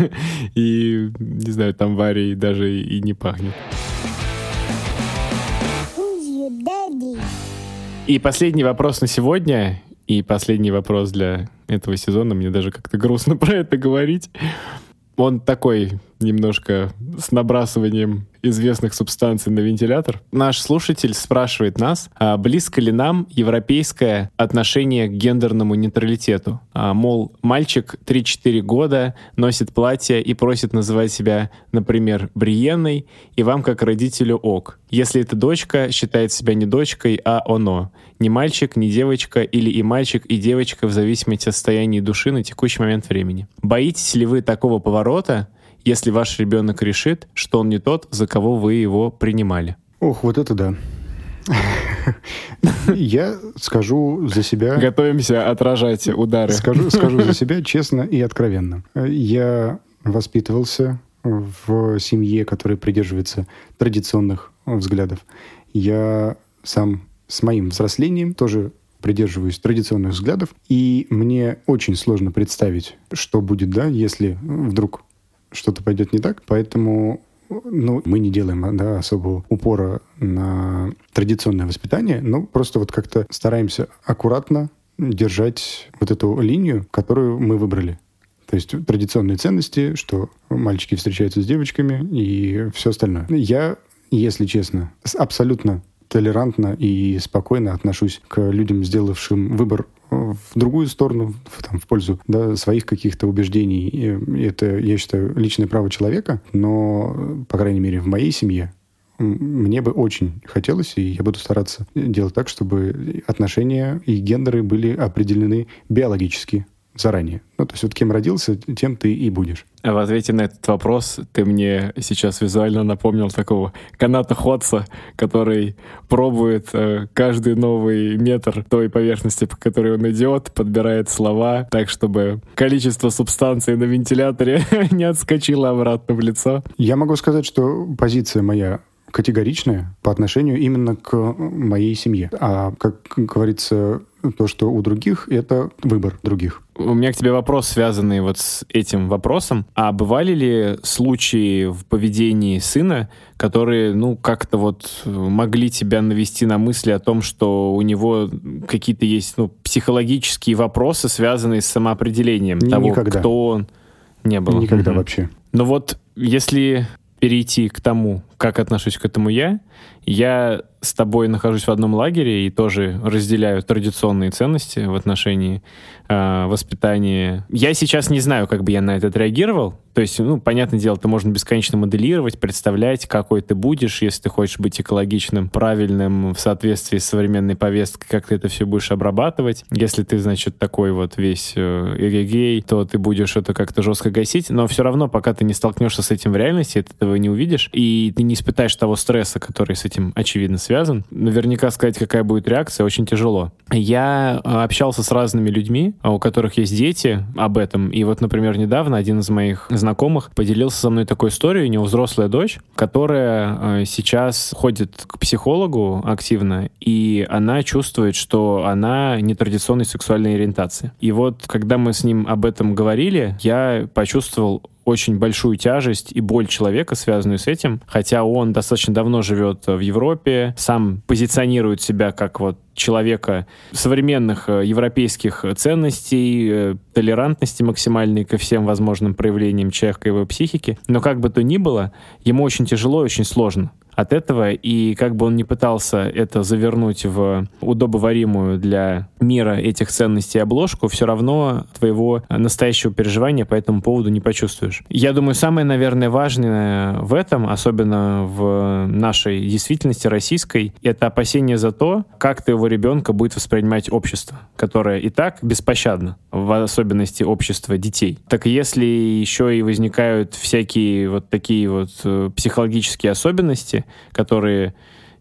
<laughs> И, не знаю, там Варей даже и не пахнет. И последний вопрос на сегодня, и последний вопрос для этого сезона. Мне даже как-то грустно <laughs> про это говорить. Он такой немножко с набрасыванием известных субстанций на вентилятор. Наш слушатель спрашивает нас, а близко ли нам европейское отношение к гендерному нейтралитету? А, мол, мальчик 3-4 года носит платье и просит называть себя, например, Бриенной, и вам как родителю ок. Если это дочка, считает себя не дочкой, а оно. Не мальчик, не девочка, или и мальчик, и девочка в зависимости от состояния души на текущий момент времени. Боитесь ли вы такого поворота, если ваш ребенок решит, что он не тот, за кого вы его принимали? Ох, вот это да. Я скажу за себя... Готовимся отражать удары. Скажу, скажу за себя честно и откровенно. Я воспитывался в семье, которая придерживается традиционных взглядов. Я сам с моим взрослением тоже придерживаюсь традиционных взглядов, и мне очень сложно представить, что будет, да, если вдруг что-то пойдет не так. Поэтому ну, мы не делаем да, особого упора на традиционное воспитание, но просто вот как-то стараемся аккуратно держать вот эту линию, которую мы выбрали. То есть традиционные ценности, что мальчики встречаются с девочками и все остальное. Я, если честно, абсолютно толерантно и спокойно отношусь к людям, сделавшим выбор в другую сторону, в, там, в пользу да, своих каких-то убеждений. И это, я считаю, личное право человека, но, по крайней мере, в моей семье мне бы очень хотелось, и я буду стараться делать так, чтобы отношения и гендеры были определены биологически заранее. Ну, то есть вот кем родился, тем ты и будешь. А в ответе на этот вопрос ты мне сейчас визуально напомнил такого каната Ходса, который пробует э, каждый новый метр той поверхности, по которой он идет, подбирает слова так, чтобы количество субстанции на вентиляторе <laughs> не отскочило обратно в лицо. Я могу сказать, что позиция моя категоричная по отношению именно к моей семье. А, как говорится, то, что у других, это выбор других. У меня к тебе вопрос, связанный вот с этим вопросом. А бывали ли случаи в поведении сына, которые, ну, как-то вот могли тебя навести на мысли о том, что у него какие-то есть, ну, психологические вопросы, связанные с самоопределением того, Никогда. кто он? Не было. Никогда угу. вообще. Но вот если перейти к тому, как отношусь к этому я, я с тобой нахожусь в одном лагере и тоже разделяю традиционные ценности в отношении э, воспитания. Я сейчас не знаю, как бы я на это отреагировал. То есть, ну, понятное дело, это можно бесконечно моделировать, представлять, какой ты будешь, если ты хочешь быть экологичным, правильным, в соответствии с современной повесткой, как ты это все будешь обрабатывать. Если ты, значит, такой вот весь э, эгегей, то ты будешь это как-то жестко гасить, но все равно, пока ты не столкнешься с этим в реальности, ты этого не увидишь, и ты не испытаешь того стресса, который с этим, очевидно, связан. Наверняка сказать, какая будет реакция, очень тяжело. Я э, общался с разными людьми, у которых есть дети об этом. И вот, например, недавно один из моих знакомых поделился со мной такой историей. У него взрослая дочь, которая э, сейчас ходит к психологу активно, и она чувствует, что она нетрадиционной сексуальной ориентации. И вот, когда мы с ним об этом говорили, я почувствовал очень большую тяжесть и боль человека, связанную с этим, хотя он достаточно давно живет в Европе, сам позиционирует себя как вот человека современных э, европейских ценностей, э, толерантности максимальной ко всем возможным проявлениям человека и его психики. Но как бы то ни было, ему очень тяжело и очень сложно от этого, и как бы он ни пытался это завернуть в удобоваримую для мира этих ценностей обложку, все равно твоего настоящего переживания по этому поводу не почувствуешь. Я думаю, самое, наверное, важное в этом, особенно в нашей действительности российской, это опасение за то, как твоего ребенка будет воспринимать общество, которое и так беспощадно, в особенности общество детей. Так если еще и возникают всякие вот такие вот э, психологические особенности, которые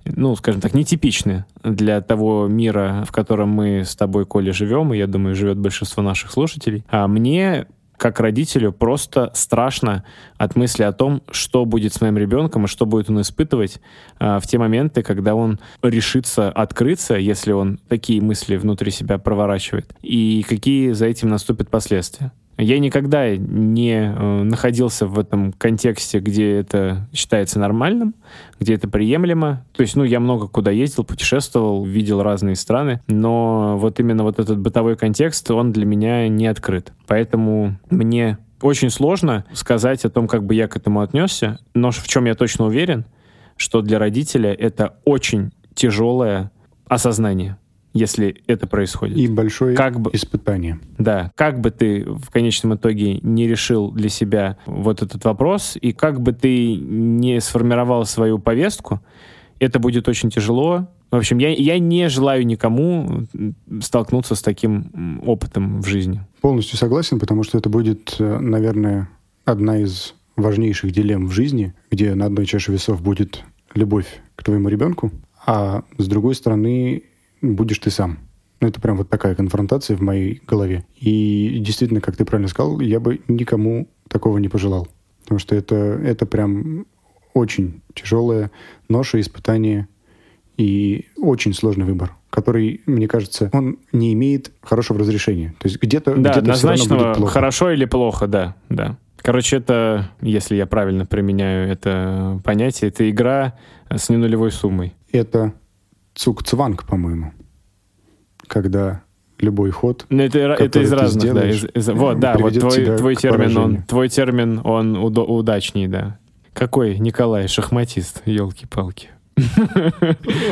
ну, скажем так, нетипичны для того мира, в котором мы с тобой, Коля, живем, и, я думаю, живет большинство наших слушателей. А мне как родителю просто страшно от мысли о том, что будет с моим ребенком и что будет он испытывать а, в те моменты, когда он решится открыться, если он такие мысли внутри себя проворачивает, и какие за этим наступят последствия. Я никогда не э, находился в этом контексте, где это считается нормальным, где это приемлемо. То есть, ну, я много куда ездил, путешествовал, видел разные страны, но вот именно вот этот бытовой контекст, он для меня не открыт. Поэтому мне Очень сложно сказать о том, как бы я к этому отнесся, но в чем я точно уверен, что для родителя это очень тяжелое осознание если это происходит. И большое как бы, испытание. Да. Как бы ты в конечном итоге не решил для себя вот этот вопрос, и как бы ты не сформировал свою повестку, это будет очень тяжело. В общем, я, я не желаю никому столкнуться с таким опытом в жизни. Полностью согласен, потому что это будет, э, наверное, одна из важнейших дилемм в жизни, где на одной чаше весов будет любовь к твоему ребенку, а с другой стороны будешь ты сам. Ну, это прям вот такая конфронтация в моей голове. И действительно, как ты правильно сказал, я бы никому такого не пожелал. Потому что это, это прям очень тяжелое ноша, испытание и очень сложный выбор, который, мне кажется, он не имеет хорошего разрешения. То есть где-то да, где однозначно плохо. хорошо или плохо, да, да. Короче, это, если я правильно применяю это понятие, это игра с ненулевой суммой. Это цук-цванг, по-моему. Когда любой ход. Ну, это, это из разных, сделаешь, да. Из, из, вот, да, вот твой, твой термин, он, твой термин, он удо, удачней, да. Какой Николай, шахматист, елки-палки.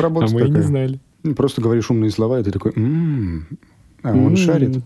Работа а мы такая. не знали. Просто говоришь умные слова, и ты такой, м-м, а он м-м. шарит.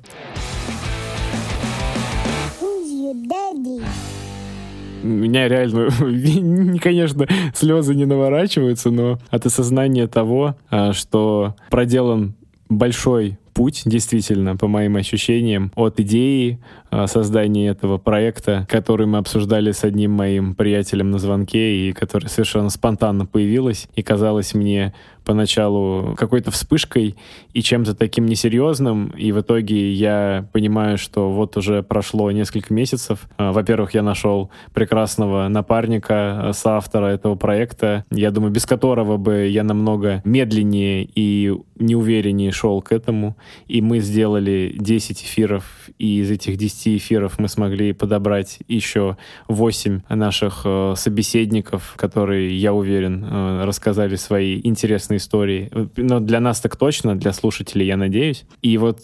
Меня реально, <laughs> конечно, слезы не наворачиваются, но от осознания того, а, что проделан большой путь, действительно, по моим ощущениям, от идеи а, создания этого проекта, который мы обсуждали с одним моим приятелем на звонке, и который совершенно спонтанно появилась, и казалось мне поначалу какой-то вспышкой и чем-то таким несерьезным, и в итоге я понимаю, что вот уже прошло несколько месяцев. А, во-первых, я нашел прекрасного напарника, а, соавтора этого проекта, я думаю, без которого бы я намного медленнее и неувереннее шел к этому, и мы сделали 10 эфиров, и из этих 10 эфиров мы смогли подобрать еще 8 наших э, собеседников, которые, я уверен, э, рассказали свои интересные истории. Но для нас так точно, для слушателей, я надеюсь. И вот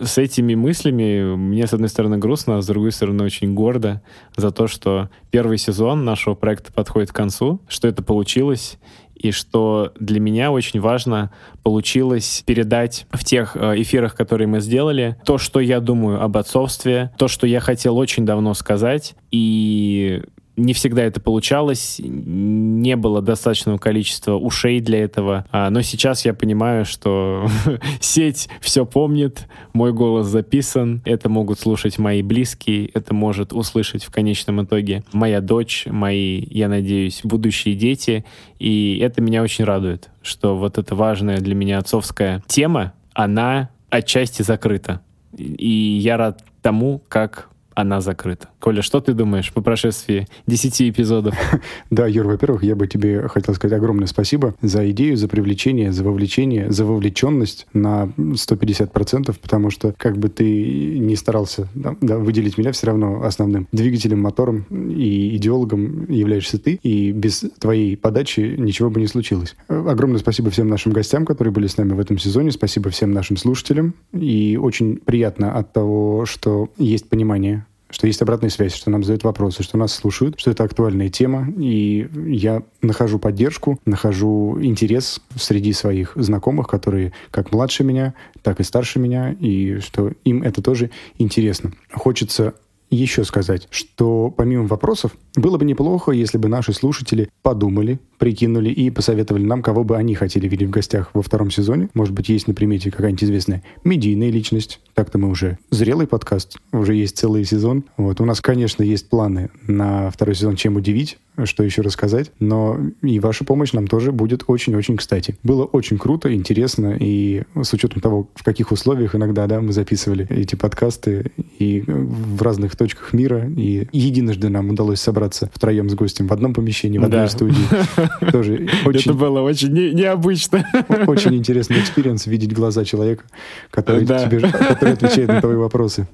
с этими мыслями мне, с одной стороны, грустно, а с другой стороны, очень гордо за то, что первый сезон нашего проекта подходит к концу, что это получилось, и что для меня очень важно получилось передать в тех э, эфирах, которые мы сделали, то, что я думаю об отцовстве, то, что я хотел очень давно сказать, и не всегда это получалось, не было достаточного количества ушей для этого. А, но сейчас я понимаю, что <laughs> сеть все помнит, мой голос записан, это могут слушать мои близкие, это может услышать в конечном итоге моя дочь, мои, я надеюсь, будущие дети. И это меня очень радует, что вот эта важная для меня отцовская тема, она отчасти закрыта. И я рад тому, как она закрыта. Коля, что ты думаешь по прошествии 10 эпизодов? <laughs> Да, Юр, во-первых, я бы тебе хотел сказать огромное спасибо за идею, за привлечение, за вовлечение, за вовлеченность на 150%, потому что как бы ты не старался да, да, выделить меня, все равно основным двигателем, мотором и идеологом являешься ты, и без твоей подачи ничего бы не случилось. Огромное спасибо всем нашим гостям, которые были с нами в этом сезоне, спасибо всем нашим слушателям, и очень приятно от того, что есть понимание что есть обратная связь, что нам задают вопросы, что нас слушают, что это актуальная тема, и я нахожу поддержку, нахожу интерес среди своих знакомых, которые как младше меня, так и старше меня, и что им это тоже интересно. Хочется еще сказать, что помимо вопросов, было бы неплохо, если бы наши слушатели подумали, прикинули и посоветовали нам, кого бы они хотели видеть в гостях во втором сезоне. Может быть, есть на примете какая-нибудь известная медийная личность. Так-то мы уже зрелый подкаст, уже есть целый сезон. Вот. У нас, конечно, есть планы на второй сезон, чем удивить что еще рассказать, но и ваша помощь нам тоже будет очень-очень кстати. Было очень круто, интересно, и с учетом того, в каких условиях иногда да, мы записывали эти подкасты, и в разных точках мира, и единожды нам удалось собраться втроем с гостем в одном помещении, в одной да. студии. <laughs> Тоже очень... Это было очень не, необычно. Очень интересный experience видеть глаза человека, который, да. тебе, который отвечает на твои вопросы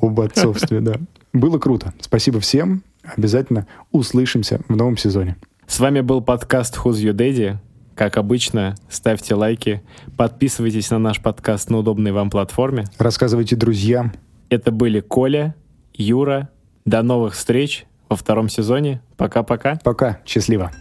об отцовстве, да. Было круто. Спасибо всем. Обязательно услышимся в новом сезоне. С вами был подкаст Who's Your Daddy. Как обычно, ставьте лайки, подписывайтесь на наш подкаст на удобной вам платформе. Рассказывайте друзьям. Это были Коля, Юра До новых встреч во втором сезоне. Пока-пока. Пока. Счастливо.